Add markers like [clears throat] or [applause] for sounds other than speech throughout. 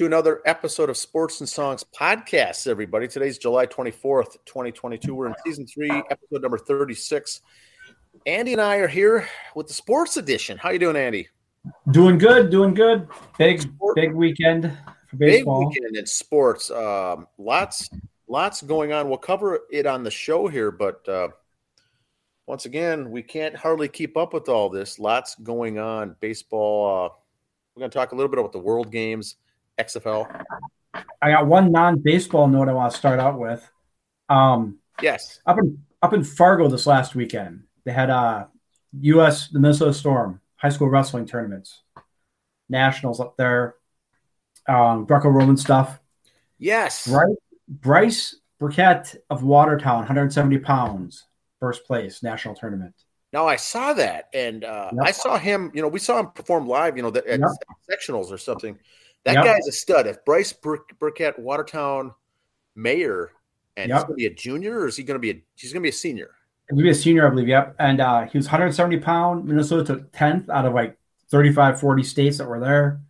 to another episode of Sports and Songs podcast, everybody. Today's July 24th, 2022. We're in season three, episode number 36. Andy and I are here with the sports edition. How you doing, Andy? Doing good, doing good. Big, Sport. big weekend for baseball. Big weekend in sports. Um, lots, lots going on. We'll cover it on the show here, but uh, once again, we can't hardly keep up with all this. Lots going on. Baseball. Uh, we're going to talk a little bit about the World Games, XFL. I got one non-baseball note I want to start out with. Um, yes, up in up in Fargo this last weekend, they had uh, U.S. the Minnesota Storm high school wrestling tournaments, nationals up there, um, Greco-Roman stuff. Yes, right. Bryce Burkett of Watertown, 170 pounds, first place national tournament. Now I saw that, and uh, yep. I saw him. You know, we saw him perform live. You know, at yep. sectionals or something. That yep. guy's a stud. If Bryce Bur- Burkett, Watertown mayor, and he's going to be a junior, or is he going to be a? He's going to be a senior. He's going to be a senior, I believe. Yep. And uh, he was 170 pound. Minnesota took 10th out of like 35, 40 states that were there.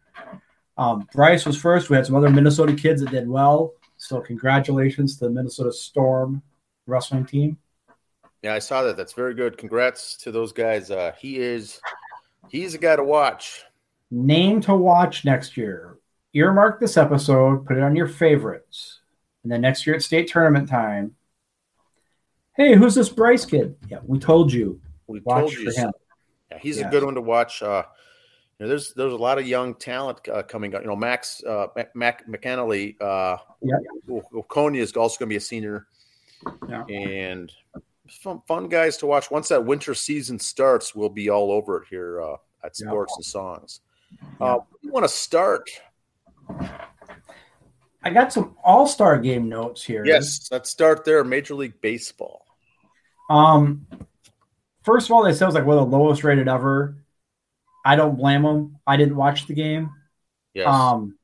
Um, Bryce was first. We had some other Minnesota kids that did well. So congratulations to the Minnesota Storm wrestling team. Yeah, I saw that. That's very good. Congrats to those guys. Uh, he is he's a guy to watch. Name to watch next year. Earmark this episode, put it on your favorites. And then next year at state tournament time. Hey, who's this Bryce kid? Yeah, we told you. We watch told you. him. Yeah, he's a good one to watch. Uh, you know, there's there's a lot of young talent uh, coming up. You know, Max uh, Mac McAnally, uh, yeah. Okonia is also going to be a senior, yeah. and fun, fun guys to watch. Once that winter season starts, we'll be all over it here uh, at Sports yeah. and Songs. Uh, you want to start? I got some All Star Game notes here. Yes, let's start there. Major League Baseball. Um, first of all, they said it was like one of the lowest rated ever. I don't blame them. I didn't watch the game. Yes. Um,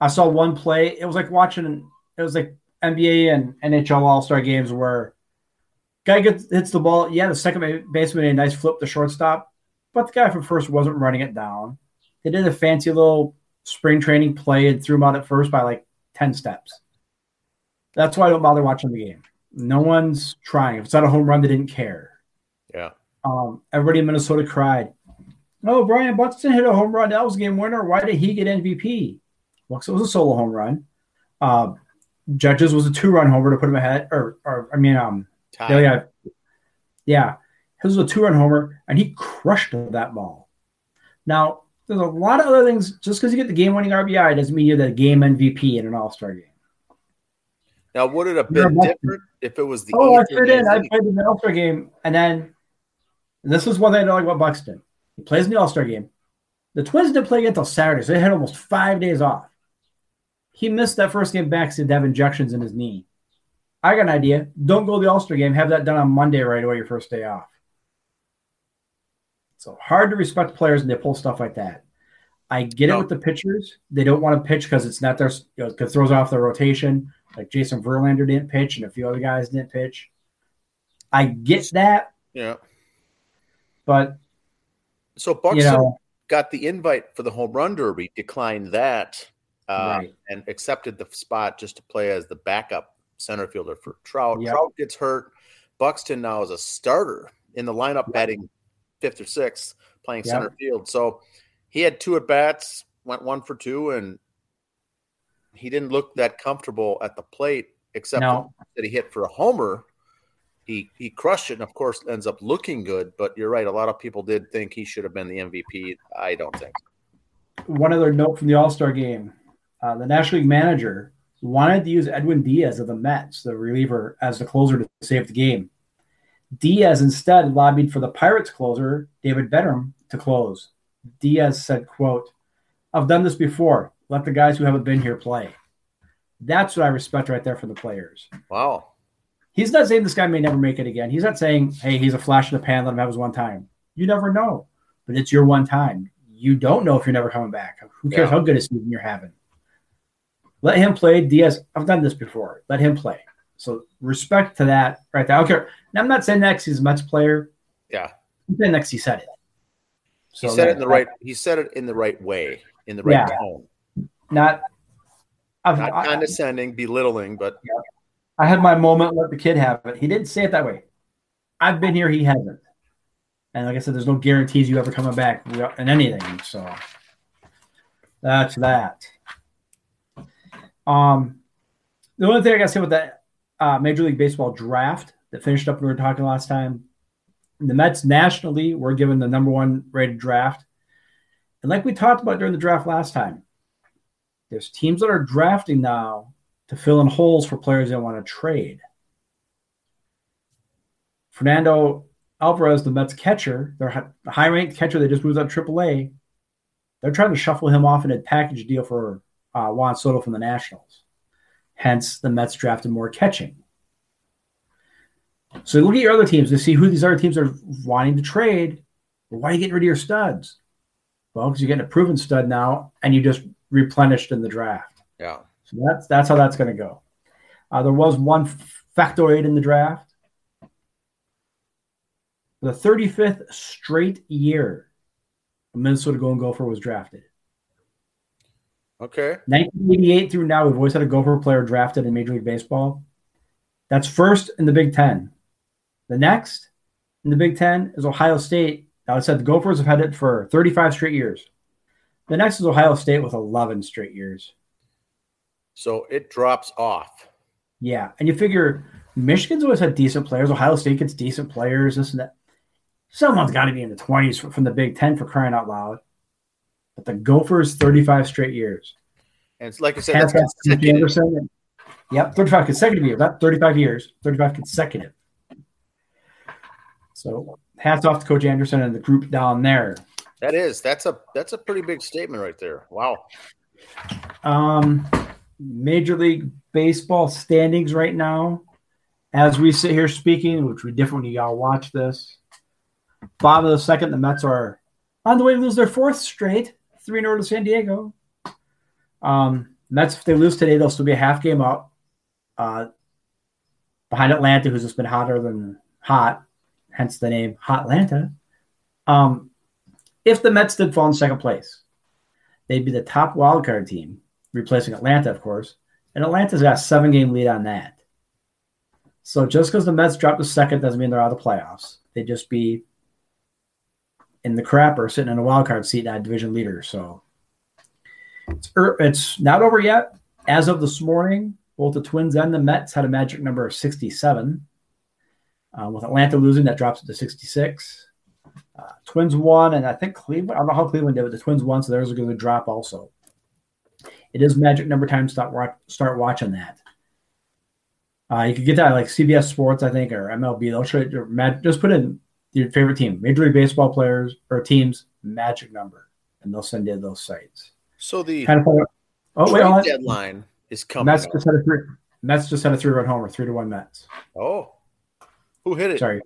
I saw one play. It was like watching. It was like NBA and NHL All Star games where Guy gets hits the ball. Yeah, the second baseman a nice flip to shortstop, but the guy from first wasn't running it down. They did a fancy little spring training play and threw him out at first by like ten steps. That's why I don't bother watching the game. No one's trying. If it's not a home run, they didn't care. Yeah. Um, everybody in Minnesota cried. Oh, Byron Buxton hit a home run. That was game winner. Why did he get MVP? Well, it was a solo home run. Uh, Judges was a two-run homer to put him ahead, or, or I mean, um, yeah, yeah. His was a two-run homer, and he crushed that ball. Now, there's a lot of other things. Just because you get the game-winning RBI doesn't mean you're the game MVP in an All-Star game. Now, would it have been different if it was the? Oh, I put in. I played in the All-Star game, and then and this is one thing I don't like about Buxton. He plays in the All-Star game. The Twins didn't play again until Saturday, so they had almost five days off. He missed that first game back because he had to have injections in his knee. I got an idea. Don't go to the All Star game. Have that done on Monday right away, your first day off. So hard to respect players and they pull stuff like that. I get no. it with the pitchers. They don't want to pitch because it's not their, you know, it throws off their rotation. Like Jason Verlander didn't pitch and a few other guys didn't pitch. I get that. Yeah. But so Buxton you know, got the invite for the home run derby, declined that, uh, right. and accepted the spot just to play as the backup center fielder for Trout. Yep. Trout gets hurt. Buxton now is a starter in the lineup, yep. batting fifth or sixth, playing yep. center field. So he had two at bats, went one for two, and he didn't look that comfortable at the plate, except no. that he hit for a homer. He he crushed it, and of course ends up looking good. But you're right; a lot of people did think he should have been the MVP. I don't think. One other note from the All Star game: uh, the National League manager wanted to use Edwin Diaz of the Mets, the reliever, as the closer to save the game. Diaz instead lobbied for the Pirates closer, David Bednar, to close. Diaz said, quote, I've done this before. Let the guys who haven't been here play. That's what I respect right there for the players. Wow. He's not saying this guy may never make it again. He's not saying, hey, he's a flash in the pan, let him have his one time. You never know. But it's your one time. You don't know if you're never coming back. Who cares yeah. how good a season you're having? Let him play. Diaz, I've done this before. Let him play. So respect to that right there. I don't care. Now, I'm not saying next he's a Mets player. Yeah. I'm saying next he said it. So he said it in the right. He said it in the right way, in the right yeah. tone. not I've, not condescending, I, belittling, but yeah. I had my moment. Let the kid have it. He didn't say it that way. I've been here. He hasn't. And like I said, there's no guarantees you ever coming back in anything. So that's that. Um, the only thing I got to say with that uh, Major League Baseball draft that finished up, we were talking last time. The Mets nationally were given the number one rated draft. And like we talked about during the draft last time, there's teams that are drafting now to fill in holes for players they want to trade. Fernando Alvarez, the Mets catcher, their high ranked catcher they just moved up AAA, they're trying to shuffle him off in a package deal for uh, Juan Soto from the Nationals. Hence, the Mets drafted more catching. So look at your other teams to see who these other teams are wanting to trade. Why are you getting rid of your studs? Well, because you're getting a proven stud now, and you just replenished in the draft. Yeah. So that's that's how that's going to go. Uh, there was one factoid in the draft. For the 35th straight year, a Minnesota Golden Gopher was drafted. Okay. 1988 through now, we've always had a Gopher player drafted in Major League Baseball. That's first in the Big Ten. The next in the Big Ten is Ohio State. Now, I said the Gophers have had it for 35 straight years. The next is Ohio State with 11 straight years. So it drops off. Yeah. And you figure Michigan's always had decent players. Ohio State gets decent players, this and that. Someone's got to be in the 20s from the Big Ten for crying out loud. But the Gophers, 35 straight years. And like I said, that's Anderson. Yep, 35 consecutive years, not 35 years, 35 consecutive. So hats off to Coach Anderson and the group down there. That is that's a that's a pretty big statement right there. Wow. Um, Major League Baseball standings right now, as we sit here speaking, which be different when y'all watch this. Bottom of the second, the Mets are on the way to lose their fourth straight, three in order to San Diego. Um, Mets, if they lose today, they'll still be a half game up. Uh, behind Atlanta, who's just been hotter than hot, hence the name Hot Atlanta. Um, if the Mets did fall in second place, they'd be the top wildcard team, replacing Atlanta, of course. And Atlanta's got a seven game lead on that. So just because the Mets dropped to second doesn't mean they're out of the playoffs. They'd just be in the crap or sitting in a wild card seat at division leader. So it's, er, it's not over yet. As of this morning, both the Twins and the Mets had a magic number of 67. Uh, with Atlanta losing, that drops it to 66. Uh, Twins won, and I think Cleveland. I don't know how Cleveland did, but the Twins won, so theirs there's going to drop also. It is magic number time. Start start watching that. Uh, you can get that like CBS Sports, I think, or MLB. They'll show you. Just put in your favorite team, Major League Baseball players or teams, magic number, and they'll send you those sites. So the kind of oh wait, deadline is coming. Mets just had a three. Mets just had a three run homer, three to one Mets. Oh, who hit it? Sorry,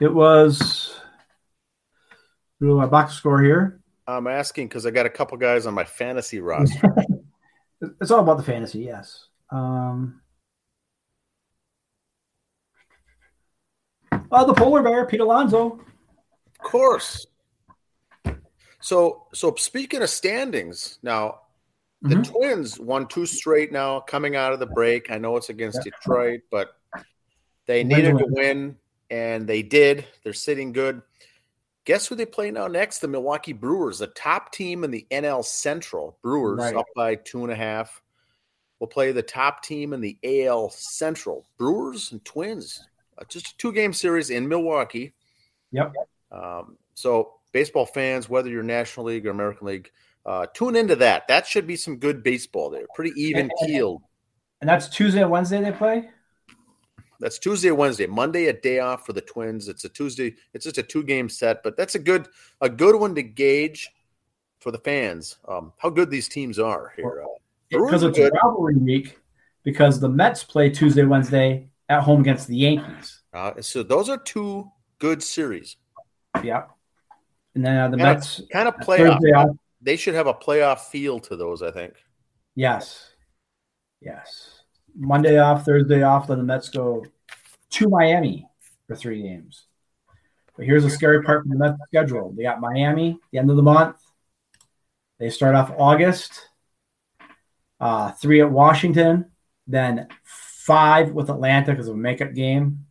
it was my box score here. I'm asking because I got a couple guys on my fantasy roster. [laughs] it's all about the fantasy, yes. Um, uh, the polar bear, Pete Alonso. Of course. So, so speaking of standings, now the mm-hmm. Twins won two straight now, coming out of the break. I know it's against yeah. Detroit, but they needed to win, and they did. They're sitting good. Guess who they play now next? The Milwaukee Brewers, the top team in the NL Central. Brewers right. up by two and a half. We'll play the top team in the AL Central. Brewers and Twins. Uh, just a two game series in Milwaukee. Yep. Um, so, baseball fans, whether you're National League or American League, uh, tune into that. That should be some good baseball there. Pretty even keeled. And that's Tuesday and Wednesday they play? That's Tuesday Wednesday. Monday a day off for the Twins. It's a Tuesday. It's just a two game set, but that's a good a good one to gauge for the fans um, how good these teams are here. Uh, because it's good. rivalry week. Because the Mets play Tuesday, Wednesday at home against the Yankees. Uh, so those are two good series. Yeah, and then uh, the kind Mets of, kind of playoff. They should have a playoff feel to those. I think. Yes. Yes. Monday off, Thursday off. Then the Mets go to Miami for three games. But here's the scary part from the Mets schedule. They got Miami the end of the month. They start off August uh, three at Washington, then five with Atlanta because of a makeup game.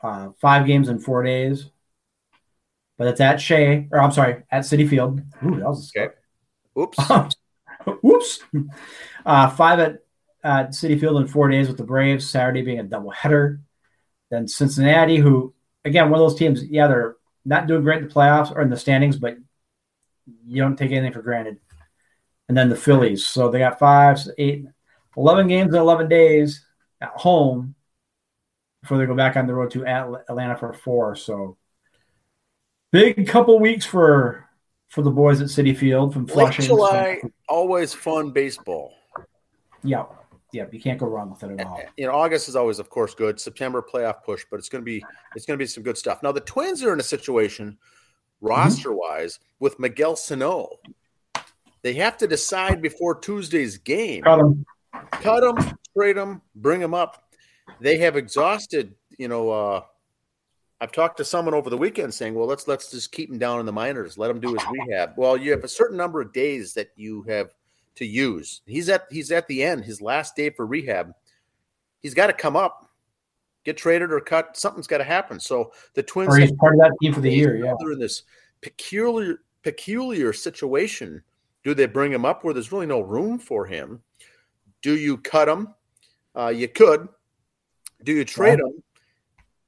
Uh, five games in four days. But it's at Shea, or I'm sorry, at Citi Field. Ooh, that was a okay. Oops. [laughs] Whoops. Uh, five at uh, Citi Field in four days with the Braves, Saturday being a doubleheader. Then Cincinnati, who, again, one of those teams, yeah, they're not doing great in the playoffs or in the standings, but you don't take anything for granted. And then the Phillies. So they got five, eight, 11 games in 11 days at home before they go back on the road to Atlanta for four. So big couple weeks for for the boys at Citi Field from Flushing. Late July, so, always fun baseball. Yeah, yeah, you can't go wrong with it at all. You know, August is always, of course, good. September playoff push, but it's going to be it's going to be some good stuff. Now the Twins are in a situation, roster wise, mm-hmm. with Miguel Sano. They have to decide before Tuesday's game. Cut him, cut him, trade him, bring them up. They have exhausted. You know, uh, I've talked to someone over the weekend saying, "Well, let's let's just keep him down in the minors, let him do his rehab." Well, you have a certain number of days that you have to use. He's at he's at the end, his last day for rehab. He's got to come up, get traded or cut. Something's got to happen. So the Twins or he's part of that team for the year. Yeah, they're in this peculiar peculiar situation. Do they bring him up where there's really no room for him? Do you cut him? Uh, you could. Do you trade him?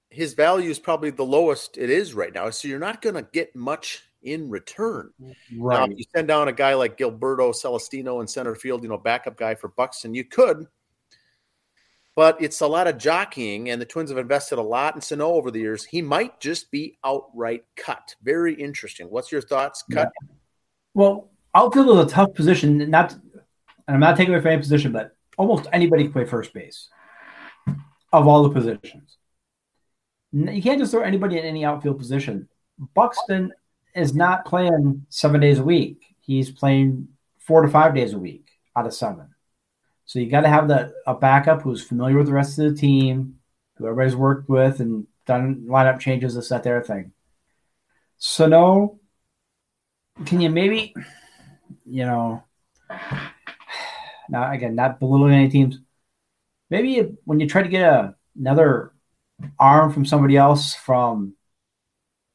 His value is probably the lowest it is right now. So you're not going to get much in return. Right. Now, if you send down a guy like Gilberto Celestino in center field, you know, backup guy for Buxton, you could. But it's a lot of jockeying, and the Twins have invested a lot in Sano over the years. He might just be outright cut. Very interesting. What's your thoughts? Cut. Yeah. Well, outfield is a tough position. Not, and I'm not taking away from any position, but almost anybody can play first base of all the positions. You can't just throw anybody in any outfield position. Buxton is not playing seven days a week. He's playing four to five days a week out of seven. So you got to have the a backup who's familiar with the rest of the team, who everybody's worked with and done lineup changes, this, that, there thing. So no, can you maybe, you know, now again, not belittling any teams. Maybe when you try to get a, another arm from somebody else from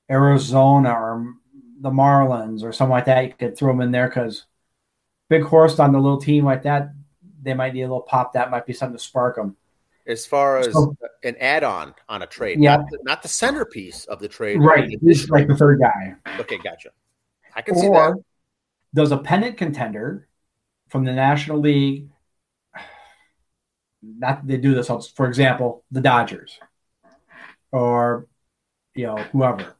Arizona or the Marlins or something like that, you could throw them in there because big horse on the little team like that, they might need a little pop. That might be something to spark them. As far as so, an add-on on a trade, yeah, not the, not the centerpiece of the trade, right? He's like the third guy. Okay, gotcha. I can or see that. Does a pennant contender from the National League? Not that they do this. For example, the Dodgers, or you know whoever.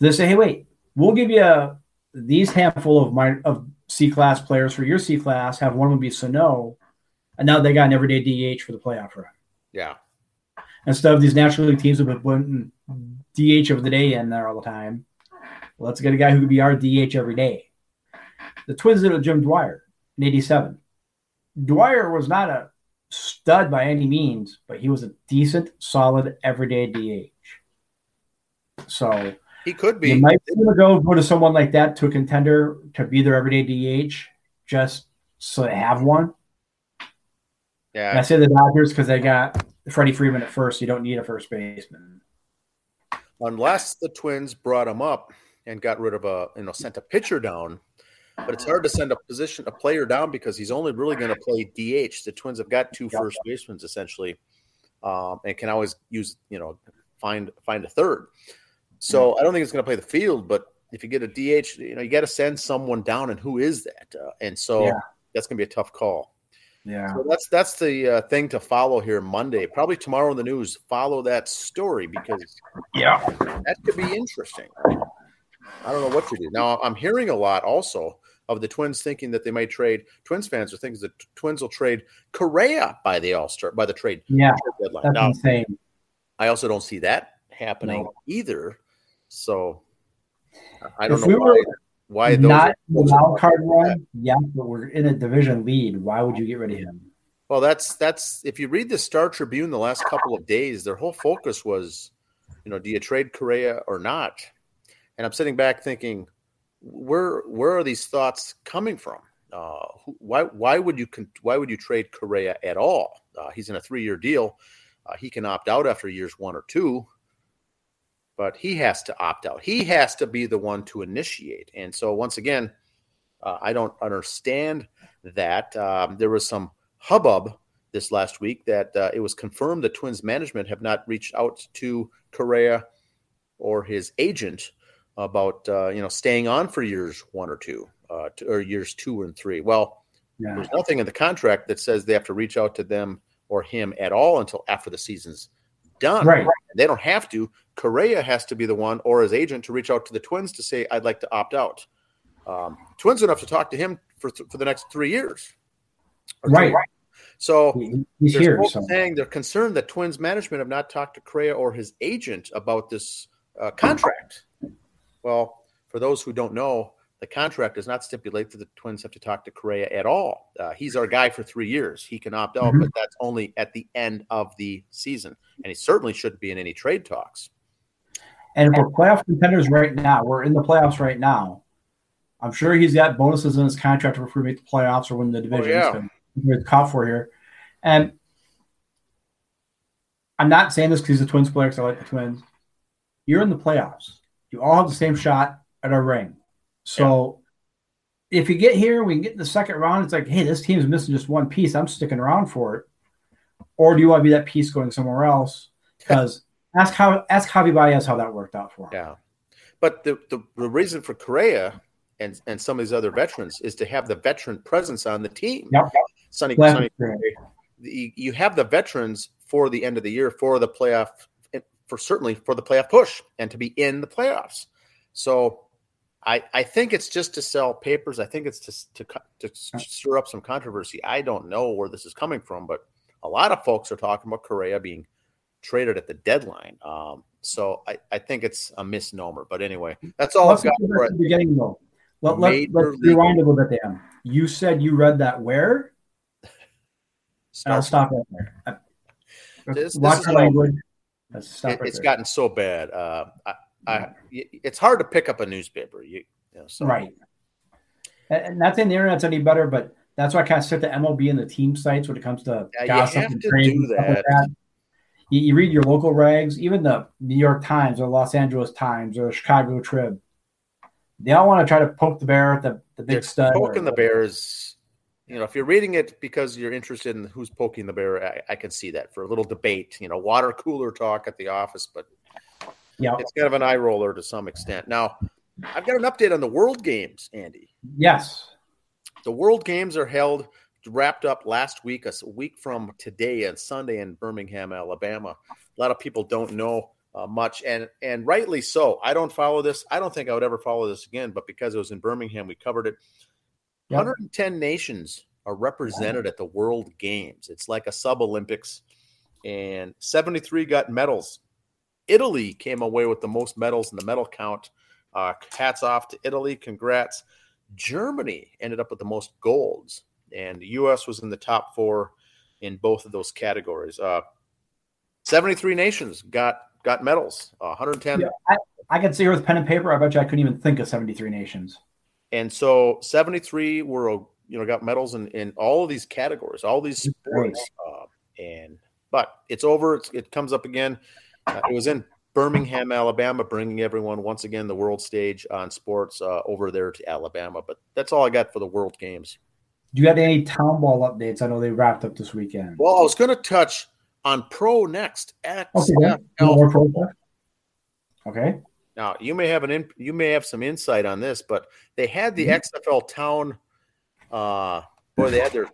They say, "Hey, wait, we'll give you a, these handful of my of C class players for your C class. Have one of them be Sano, and now they got an everyday DH for the playoff run. Yeah. Instead of these National League teams have been putting DH of the day in there all the time, let's get a guy who could be our DH every day. The Twins did with Jim Dwyer in '87. Dwyer was not a stud by any means, but he was a decent, solid, everyday DH. So he could be. You might go go to someone like that to a contender to be their everyday DH just so they have one. Yeah. And I say the Dodgers because they got Freddie Freeman at first. You don't need a first baseman. Unless the Twins brought him up and got rid of a, you know, sent a pitcher down. But it's hard to send a position, a player down because he's only really going to play DH. The Twins have got two first basemen essentially, um, and can always use, you know, find find a third. So I don't think it's going to play the field, but if you get a DH, you know, you got to send someone down, and who is that? Uh, and so yeah. that's going to be a tough call. Yeah. So that's that's the uh, thing to follow here Monday. Probably tomorrow in the news. Follow that story because yeah, that could be interesting. I don't know what to do. Now I'm hearing a lot also of the Twins thinking that they might trade. Twins fans are thinking that Twins will trade Correa by the All Star by the trade. Yeah, deadline. That's now, insane. I also don't see that happening no. either. So I don't if know we why. Why not wild card run? Yeah, but we're in a division lead. Why would you get rid of him? Well, that's that's if you read the Star Tribune the last couple of days, their whole focus was, you know, do you trade Correa or not? And I'm sitting back thinking, where where are these thoughts coming from? Uh, why why would you why would you trade Correa at all? Uh, he's in a three year deal. Uh, he can opt out after years one or two, but he has to opt out. He has to be the one to initiate. And so once again, uh, I don't understand that. Um, there was some hubbub this last week that uh, it was confirmed that Twins management have not reached out to Correa or his agent about uh, you know staying on for years one or two uh, or years two and three. Well, yeah. there's nothing in the contract that says they have to reach out to them or him at all until after the season's done. Right. They don't have to. Correa has to be the one or his agent to reach out to the Twins to say, "I'd like to opt out." Um, twins enough to talk to him for th- for the next three years. Right. So he's here. So. Saying they're concerned that Twins management have not talked to Correa or his agent about this uh, contract. Well, for those who don't know, the contract does not stipulate that the Twins have to talk to Correa at all. Uh, he's our guy for three years. He can opt out, mm-hmm. but that's only at the end of the season, and he certainly shouldn't be in any trade talks. And for playoff contenders right now, we're in the playoffs right now. I'm sure he's got bonuses in his contract if we make the playoffs or win the division. Oh, yeah. caught for here, and I'm not saying this because he's a Twins player because I like the Twins. You're in the playoffs. You all have the same shot at a ring. So yeah. if you get here, we can get in the second round. It's like, hey, this team's missing just one piece. I'm sticking around for it. Or do you want to be that piece going somewhere else? Because ask how ask Javi Baez how that worked out for him. Yeah. But the, the, the reason for Correa and, and some of these other veterans is to have the veteran presence on the team. Yep. Sonny, Sonny you have the veterans for the end of the year for the playoff for certainly for the playoff push and to be in the playoffs. So I, I think it's just to sell papers. I think it's to, to, to stir up some controversy. I don't know where this is coming from, but a lot of folks are talking about Correa being traded at the deadline. Um, so I, I think it's a misnomer. But anyway, that's all I've got for the beginning, though. Let, let, let's rewind a little bit, Dan. You said you read that where? I'll stop right there. This, this It, it's gotten so bad. Uh, I, I, it's hard to pick up a newspaper. You, you know, so. right. And not saying the internet's any better, but that's why I kind of set the MLB and the team sites when it comes to yeah, gossip and training. That. Like that. You, you, read your local rags, even the New York Times or Los Angeles Times or Chicago Trib. They all want to try to poke the bear at the, the big They're stud. Poking the bears. You know, if you're reading it because you're interested in who's poking the bear, I, I can see that for a little debate. You know, water [laughs] cooler talk at the office, but yeah, it's kind of an eye roller to some extent. Now, I've got an update on the World Games, Andy. Yes, the World Games are held wrapped up last week, a week from today on Sunday in Birmingham, Alabama. A lot of people don't know uh, much, and and rightly so. I don't follow this. I don't think I would ever follow this again, but because it was in Birmingham, we covered it. Yep. 110 nations are represented wow. at the World Games. It's like a sub Olympics, and 73 got medals Italy came away with the most medals in the medal count. Uh, hats off to Italy. Congrats. Germany ended up with the most golds, and the U.S. was in the top four in both of those categories. Uh, 73 nations got got medals. Uh, 110. Yeah, I, I can see here with pen and paper. I bet you I couldn't even think of 73 nations. And so 73 were you know got medals in, in all of these categories, all these sports. Uh, and but it's over. It's, it comes up again. Uh, it was in Birmingham, Alabama, bringing everyone once again the world stage on sports uh, over there to Alabama. But that's all I got for the World Games. Do you have any town ball updates? I know they wrapped up this weekend. Well, I was going to touch on Pro Next. XFL okay, okay. Now you may have an in, you may have some insight on this, but they had the mm-hmm. XFL town. Uh, boy, they had their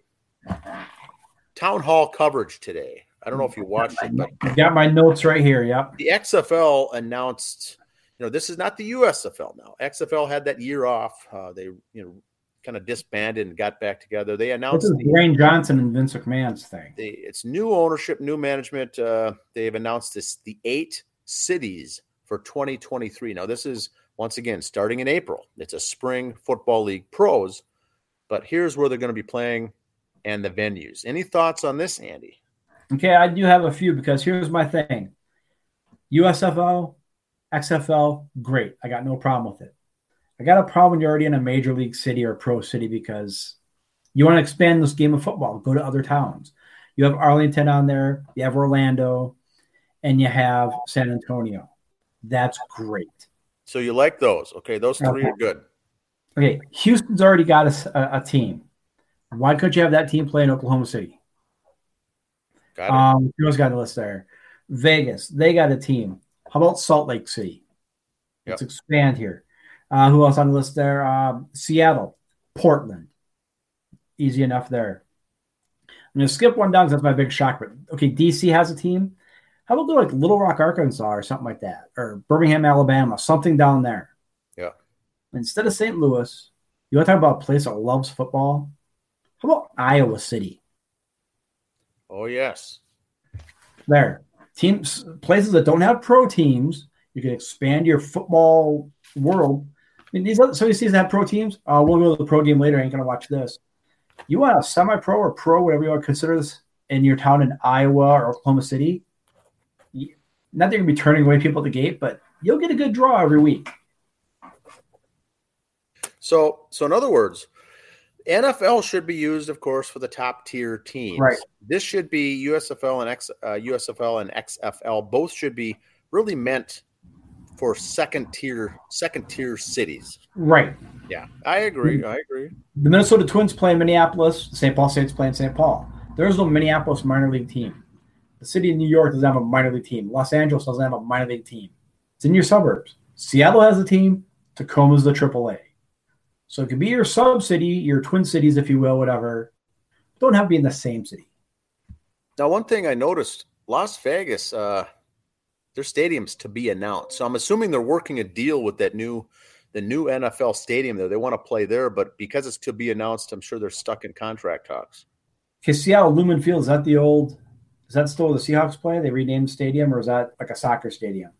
town hall coverage today. I don't know if you watched it, but I got my notes right here. Yep. The XFL announced, you know, this is not the USFL now. XFL had that year off. Uh, they, you know, kind of disbanded and got back together. They announced this is the, Dwayne Johnson and Vince McMahon's thing. They, it's new ownership, new management. Uh, they've announced this the eight cities for 2023. Now, this is once again starting in April. It's a spring football league pros, but here's where they're going to be playing and the venues. Any thoughts on this, Andy? Okay, I do have a few because here's my thing USFL, XFL, great. I got no problem with it. I got a problem when you're already in a major league city or pro city because You want to expand this game of football, go to other towns. You have Arlington on there, you have Orlando, and you have San Antonio. That's great. So you like those? Okay, those three okay. are good. Okay, Houston's already got a, a, team. Why couldn't you have that team play in Oklahoma City? Got it. Um, got a list there? Vegas, they got a team. How about Salt Lake City? Let's expand here. Uh, who else on the list there? Um, Seattle, Portland. Easy enough there. I'm going to skip one down because that's my big shock. But okay, DC has a team. How about go like Little Rock, Arkansas, or something like that, or Birmingham, Alabama, something down there. Yeah. Instead of St. Louis, you want to talk about a place that loves football? How about Iowa City? Oh yes. There, teams, places that don't have pro teams. You can expand your football world. I mean, these other, some of these teams have pro teams. Uh, we'll go to the pro game later. I ain't gonna watch this. You want a semi-pro or pro, whatever you want to consider this, in your town in Iowa or Oklahoma City not they're gonna be turning away people at the gate, but you'll get a good draw every week. So, so in other words, NFL should be used, of course, for the top tier teams. Right. This should be USFL and X, uh, USFL and XFL. Both should be really meant for second tier, second tier cities. Right. Yeah, I agree. I agree. The Minnesota Twins play in Minneapolis. St. Paul Saints play in St. Paul. There's no Minneapolis minor league team. The city of New York doesn't have a minor league team. Los Angeles doesn't have a minor league team. It's in your suburbs. Seattle has a team. Tacoma's the AAA. So it could be your sub city, your twin cities, if you will, whatever. Don't have to be in the same city. Now, one thing I noticed Las Vegas, uh, their stadiums to be announced. So I'm assuming they're working a deal with that new the new NFL stadium there. They want to play there, but because it's to be announced, I'm sure they're stuck in contract talks. Okay, Seattle Lumen Field is that the old is that still the Seahawks play? They renamed the stadium, or is that like a soccer stadium?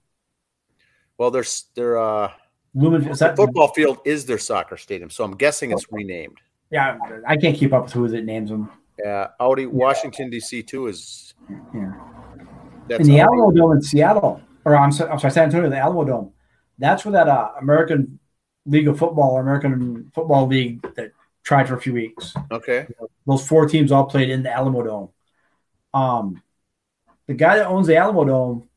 Well, there's their uh, Lumen. Is that football field is their soccer stadium, so I'm guessing it's renamed. Yeah, I can't keep up with who it names them. Yeah, Audi Washington D.C. too is. Yeah. That's in the Alamo Dome in Seattle, or I'm, sorry, I'm sorry, San Antonio, the Alamo Dome. That's where that uh, American League of Football or American Football League that tried for a few weeks. Okay. Those four teams all played in the Alamo Dome. Um, the guy that owns the Alamo Dome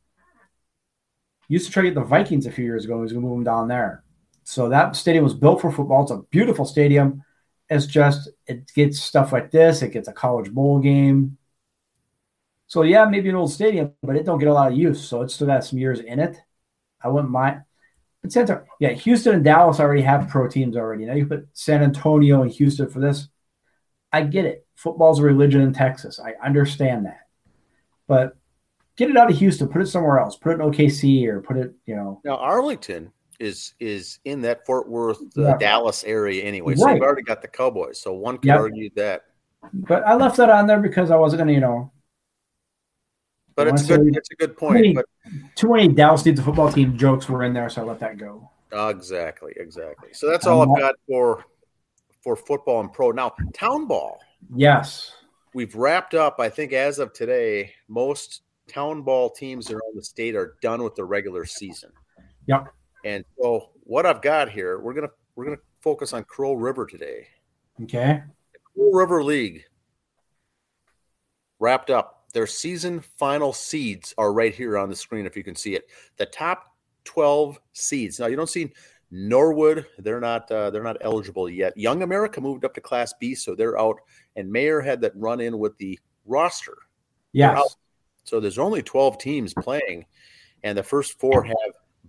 used to try to get the Vikings a few years ago. He's going to move them down there. So that stadium was built for football. It's a beautiful stadium. It's just it gets stuff like this. It gets a college bowl game. So yeah, maybe an old stadium, but it don't get a lot of use. So it's still got some years in it. I wouldn't mind. But Santa, yeah, Houston and Dallas already have pro teams already. Now you put San Antonio and Houston for this. I get it football's a religion in Texas. I understand that. But get it out of Houston, put it somewhere else, put it in OKC or put it, you know. Now Arlington is is in that Fort Worth, the yeah. Dallas area anyway. So right. you've already got the Cowboys. So one could yep. argue that. But I left that on there because I wasn't gonna, you know. But it's good. It's a good point. Too many, but too many Dallas needs a football team jokes were in there, so I let that go. Exactly, exactly. So that's all I've got for for football and pro. Now, town ball. Yes. We've wrapped up, I think, as of today, most town ball teams around the state are done with the regular season. Yep. And so what I've got here, we're gonna we're gonna focus on Crow River today. Okay. The Crow River League wrapped up. Their season final seeds are right here on the screen if you can see it. The top 12 seeds. Now you don't see Norwood, they're not uh, they're not eligible yet. Young America moved up to Class B, so they're out. And Mayer had that run in with the roster. Yeah. So there's only 12 teams playing, and the first four have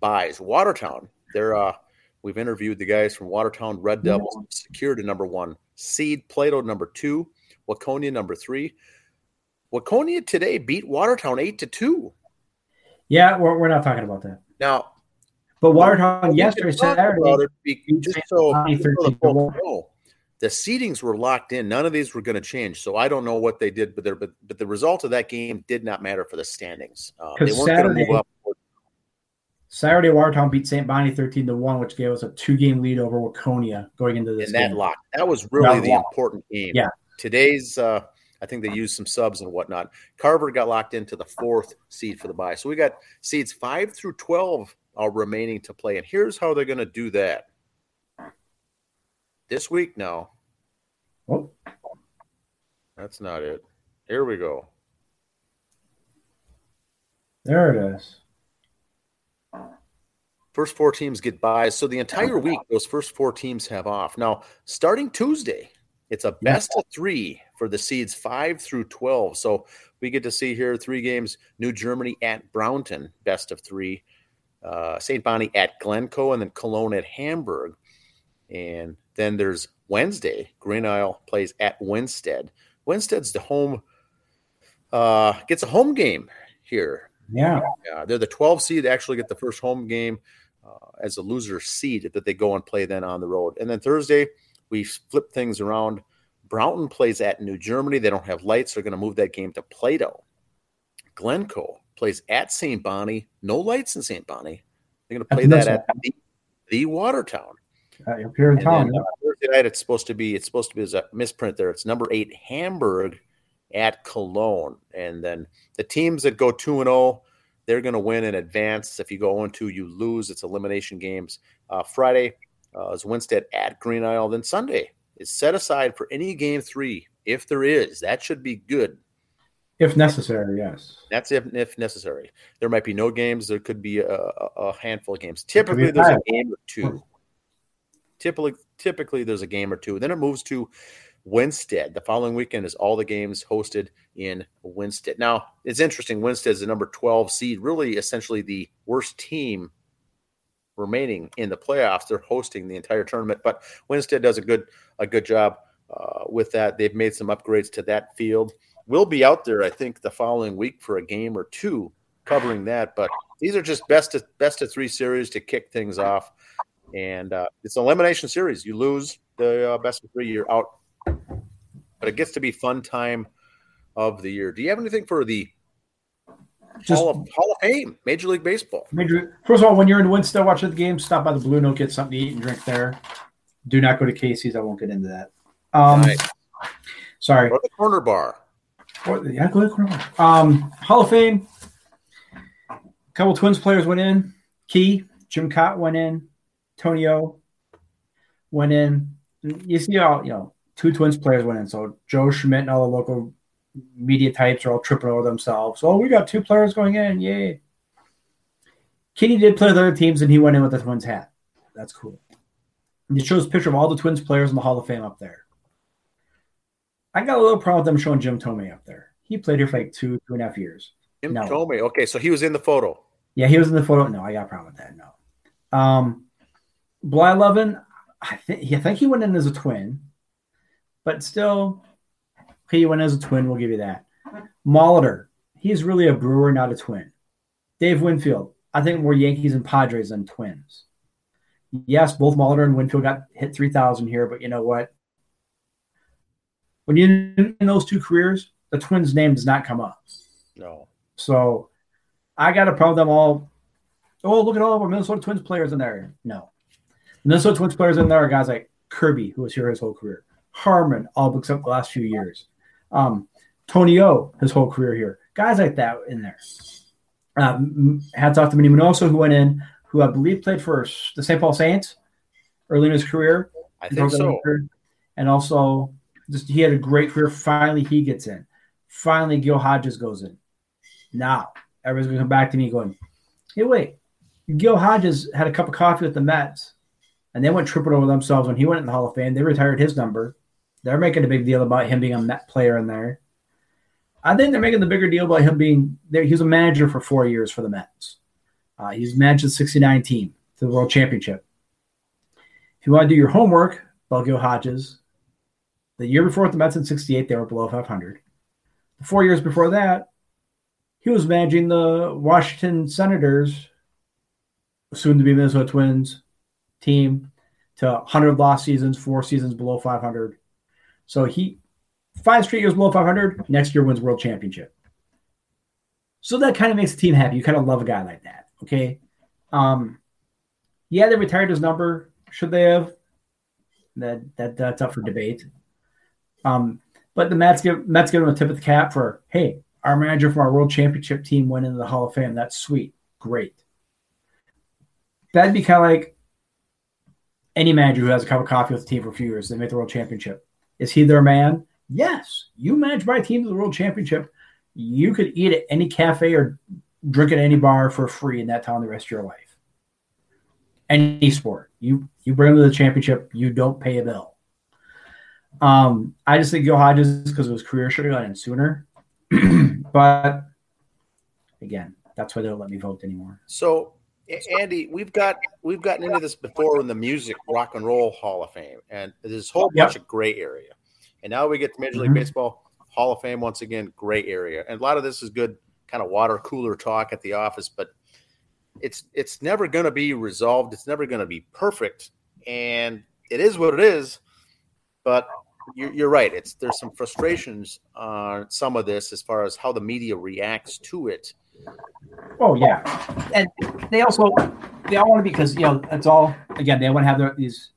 buys. Watertown, they're uh, we've interviewed the guys from Watertown Red Devils, yeah. secured a number one seed. Plato number two, Waconia number three. Waconia today beat Watertown eight to two. Yeah, we're, we're not talking about that. Now but Watertown yesterday, Saturday, just so, the know, the seedings were locked in. None of these were going to change. So I don't know what they did, but, but but the result of that game did not matter for the standings. Uh, they weren't going to move up. Saturday, Watertown beat St. Bonnie 13 to 1, which gave us a two game lead over Waconia going into this. And that game. lock. That was really that the lock. important game. Yeah. Today's, uh, I think they used some subs and whatnot. Carver got locked into the fourth seed for the bye. So we got seeds five through 12 are remaining to play. And here's how they're going to do that. This week now, Oh. That's not it. Here we go. There it is. First four teams get buys. So the entire week, those first four teams have off. Now, starting Tuesday, it's a best of three for the seeds five through 12. So we get to see here three games New Germany at Brownton, best of three, uh, St. Bonnie at Glencoe, and then Cologne at Hamburg. And then there's Wednesday, Green Isle plays at Winsted. Winsted's the home, uh, gets a home game here. Yeah. yeah. They're the 12 seed, actually get the first home game uh, as a loser seed that they go and play then on the road. And then Thursday, we flip things around. Brownton plays at New Germany. They don't have lights. They're going to move that game to Plato. Glencoe plays at St. Bonnie. No lights in St. Bonnie. They're going to play that at the, the Watertown. Uh, here in town. Then, uh, Thursday night, it's supposed to be. It's supposed to be as a misprint there. It's number eight Hamburg at Cologne, and then the teams that go two and zero oh, they're going to win in advance. If you go on two, you lose. It's elimination games. Uh, Friday uh, is Winsted at Green Isle. Then Sunday is set aside for any game three, if there is. That should be good. If necessary, yes. That's if, if necessary. There might be no games. There could be a, a handful of games. Typically, there's a game or two. Typically, typically there's a game or two. Then it moves to Winsted. The following weekend is all the games hosted in Winsted. Now, it's interesting. Winsted is the number 12 seed, really essentially the worst team remaining in the playoffs. They're hosting the entire tournament, but Winsted does a good a good job uh, with that. They've made some upgrades to that field. We'll be out there, I think, the following week for a game or two covering that. But these are just best of best of three series to kick things off, and uh, it's an elimination series. You lose the uh, best of three, you're out but it gets to be fun time of the year. Do you have anything for the just, Hall, of, Hall of Fame, Major League Baseball? Major, first of all, when you're in Winsted watching the game, stop by the Blue Note, get something to eat and drink there. Do not go to Casey's. I won't get into that. Um, right. Sorry. Or the corner bar. Yeah, go corner. Um, Hall of Fame. A couple Twins players went in. Key, Jim Kaat went in. Tony O went in. You see all, you know, two Twins players went in. So Joe Schmidt and all the local media types are all tripping over themselves. Oh, we got two players going in. Yay. Kenny did play with other teams and he went in with the Twins hat. That's cool. And it shows a picture of all the Twins players in the Hall of Fame up there. I got a little problem with them showing Jim Thome up there. He played here for like two, two and a half years. Jim no. Thome. Okay, so he was in the photo. Yeah, he was in the photo. No, I got a problem with that. No. Um, Blyleven, I think I think he went in as a twin but still, he went as a twin. We'll give you that. Molitor, he's really a brewer, not a twin. Dave Winfield, I think more Yankees and Padres than Twins. Yes, both Molitor and Winfield got hit 3,000 here, but you know what? When you in those two careers, the Twins' name does not come up. No. So I got a problem them all. Oh, look at all of our Minnesota Twins players in there. No. Minnesota Twins players in there are guys like Kirby, who was here his whole career. Harmon, all except the last few years. Um, Tony O, his whole career here. Guys like that in there. Um, hats off to Minnie Minoso, who went in, who I believe played for the St. Paul Saints early in his career. I think so. And also, just he had a great career. Finally, he gets in. Finally, Gil Hodges goes in. Now, everyone's going to come back to me going, hey, wait. Gil Hodges had a cup of coffee with the Mets, and they went tripping over themselves when he went in the Hall of Fame. They retired his number. They're making a big deal about him being a Met player in there. I think they're making the bigger deal about him being there. He was a manager for four years for the Mets. Uh, he's managed the 69 team to the World Championship. If you want to do your homework, Gil Hodges, the year before with the Mets in 68, they were below 500. The four years before that, he was managing the Washington Senators, soon to be Minnesota Twins team, to 100 lost seasons, four seasons below 500. So he five straight years below 500. Next year wins world championship. So that kind of makes the team happy. You kind of love a guy like that. Okay. Um, yeah, they retired his number. Should they have? That that that's up for debate. Um, but the Mets give Mets give him a tip of the cap for hey, our manager from our world championship team went into the Hall of Fame. That's sweet. Great. That'd be kind of like any manager who has a cup of coffee with the team for a few years, they make the world championship Is he their man? Yes. You manage my team to the world championship. You could eat at any cafe or drink at any bar for free in that town the rest of your life. Any sport. You you bring them to the championship, you don't pay a bill. Um, I just think Gil Hodges because of his career should have gotten sooner. [clears throat] but again, that's why they don't let me vote anymore. So Andy, we've got we've gotten into this before in the music rock and roll Hall of Fame, and there's a whole yep. bunch of gray area. And now we get to Major League mm-hmm. Baseball Hall of Fame once again, gray area. And a lot of this is good kind of water cooler talk at the office, but it's it's never going to be resolved. It's never going to be perfect, and it is what it is. But you're, you're right. It's there's some frustrations on some of this as far as how the media reacts to it Oh yeah, and they also they all want to be because you know it's all again they want to have their these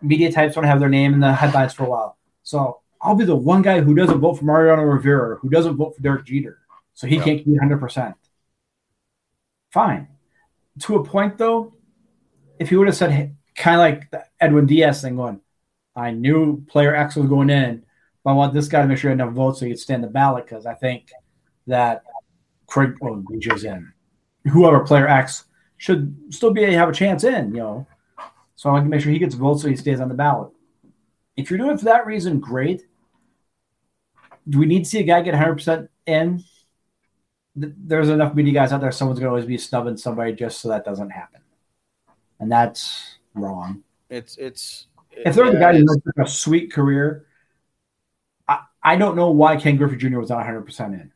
media types want to have their name in the headlines for a while. So I'll be the one guy who doesn't vote for Mariano Rivera, who doesn't vote for Derek Jeter, so he yeah. can't be hundred percent. Fine. To a point though, if he would have said hey, kind of like the Edwin Diaz thing, going, I knew player X was going in, but I want this guy to make sure he had enough votes so he could stand the ballot because I think that Craig oh, well, in. Whoever player X should still be have a chance in, you know. So I want to make sure he gets votes so he stays on the ballot. If you're doing it for that reason, great. Do we need to see a guy get 100% in? There's enough media guys out there. Someone's going to always be snubbing somebody just so that doesn't happen, and that's wrong. It's it's if there's yeah, a guy who has a sweet career, I, I don't know why Ken Griffey Jr. was not 100 percent in.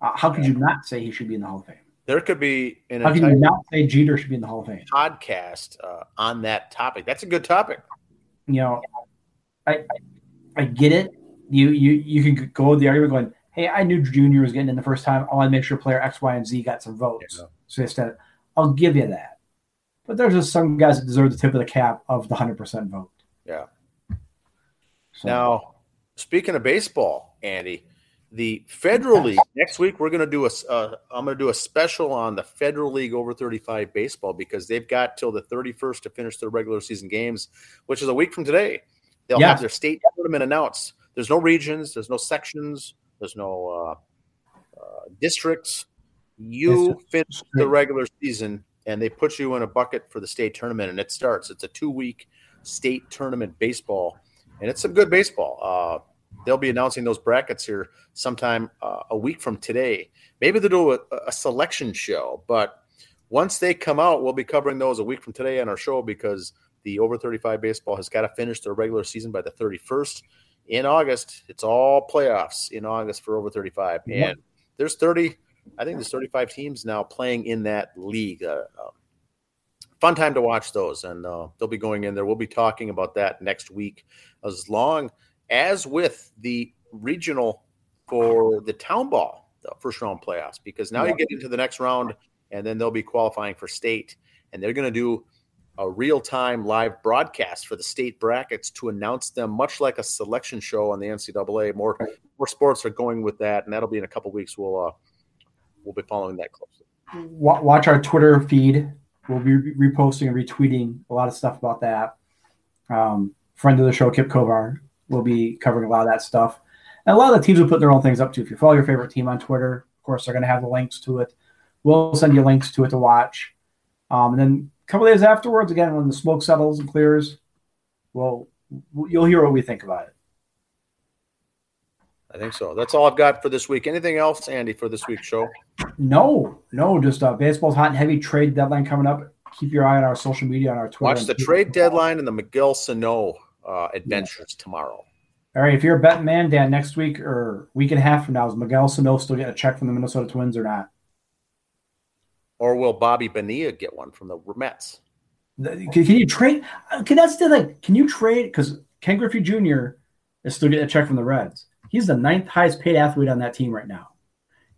Uh, how could you not say he should be in the Hall of Fame? There could be an how can you not say Jeter should be in the Hall of Fame? Podcast uh, on that topic. That's a good topic. You know, I I get it. You you you can go with the argument going, hey, I knew Junior was getting in the first time. I want to make sure player X, Y, and Z got some votes. Yeah. So instead, I'll give you that. But there's just some guys that deserve the tip of the cap of the hundred percent vote. Yeah. So. Now, speaking of baseball, Andy, the Federal League next week. We're going to do a. uh, going to do a special on the Federal League over 35 baseball because they've got till the 31st to finish their regular season games, which is a week from today. They'll have their state tournament announced. There's no regions. There's no sections. There's no uh, uh, districts. You finish the regular season, and they put you in a bucket for the state tournament, and it starts. It's a two week state tournament baseball, and it's some good baseball. Uh, they'll be announcing those brackets here sometime uh, a week from today. Maybe they'll do a, a, selection show, but once they come out, we'll be covering those a week from today on our show because the over 35 baseball has got to finish their regular season by the 31st in August. It's all playoffs in August for over 35, and there's 30. I think there's 35 teams now playing in that league. Uh, uh, fun time to watch those, and uh, they'll be going in there. We'll be talking about that next week, as long as with the regional for the town ball, the first round playoffs, because now you get into the next round and then they'll be qualifying for state and they're going to do a real time live broadcast for the state brackets to announce them, much like a selection show on the NCAA. More more sports are going with that, and that'll be in a couple weeks. We'll uh, we'll be following that closely. Watch our Twitter feed. We'll be reposting and retweeting a lot of stuff about that. Um, friend of the show, Kip Kovar, we'll be covering a lot of that stuff. And a lot of the teams will put their own things up too. If you follow your favorite team on Twitter, of course, they're going to have the links to it. We'll send you links to it to watch. Um, and then a couple days afterwards, again, when the smoke settles and clears, well, you'll hear what we think about it. I think so. That's all I've got for this week. Anything else, Andy, for this week's show? No, no. Just uh, baseball's hot and heavy. Trade deadline coming up. Keep your eye on our social media on our Twitter. Watch the trade deadline and the Miguel Sano uh, adventures yeah. tomorrow. All right, if you're a betting man, Dan, next week or week and a half from now, is Miguel Sano still get a check from the Minnesota Twins or not? Or will Bobby Bonilla get one from the Mets? Can, can you trade? Can that's the like? Can you trade? Because Ken Griffey Jr. is still getting a check from the Reds. He's the ninth highest paid athlete on that team right now.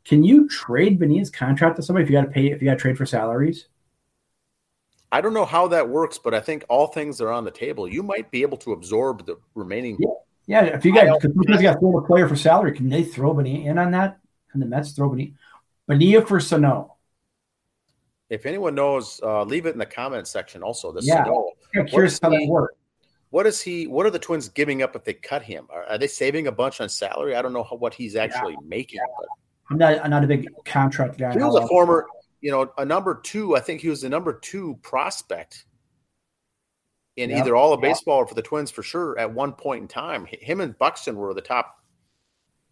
Can you trade Bonilla's contract to somebody if you got to pay if you got to trade for salaries? I don't know how that works, but I think all things are on the table. You might be able to absorb the remaining. Yeah, yeah if you got because you got to throw a player for salary, can they throw Bonilla in on that? Can the Mets throw Bonilla? Bonilla for Sano. If anyone knows, uh, leave it in the comment section. Also, the yeah, Sano. Yeah, curious how that works. What is he? What are the Twins giving up if they cut him? Are, are they saving a bunch on salary? I don't know how, what he's actually yeah. making. But. I'm not. I'm not a big contract guy. He was a former, you know, a number two. I think he was the number two prospect in yep. either all of yep. baseball or for the Twins for sure at one point in time. Him and Buxton were the top.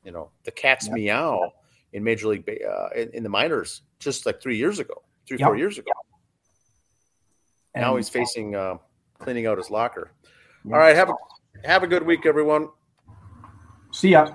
You know, the cat's yep. meow in Major League uh, in, in, the minors just like three years ago, three four years ago. And now he's facing uh, cleaning out his locker. All right, have a have a good week, everyone. See ya.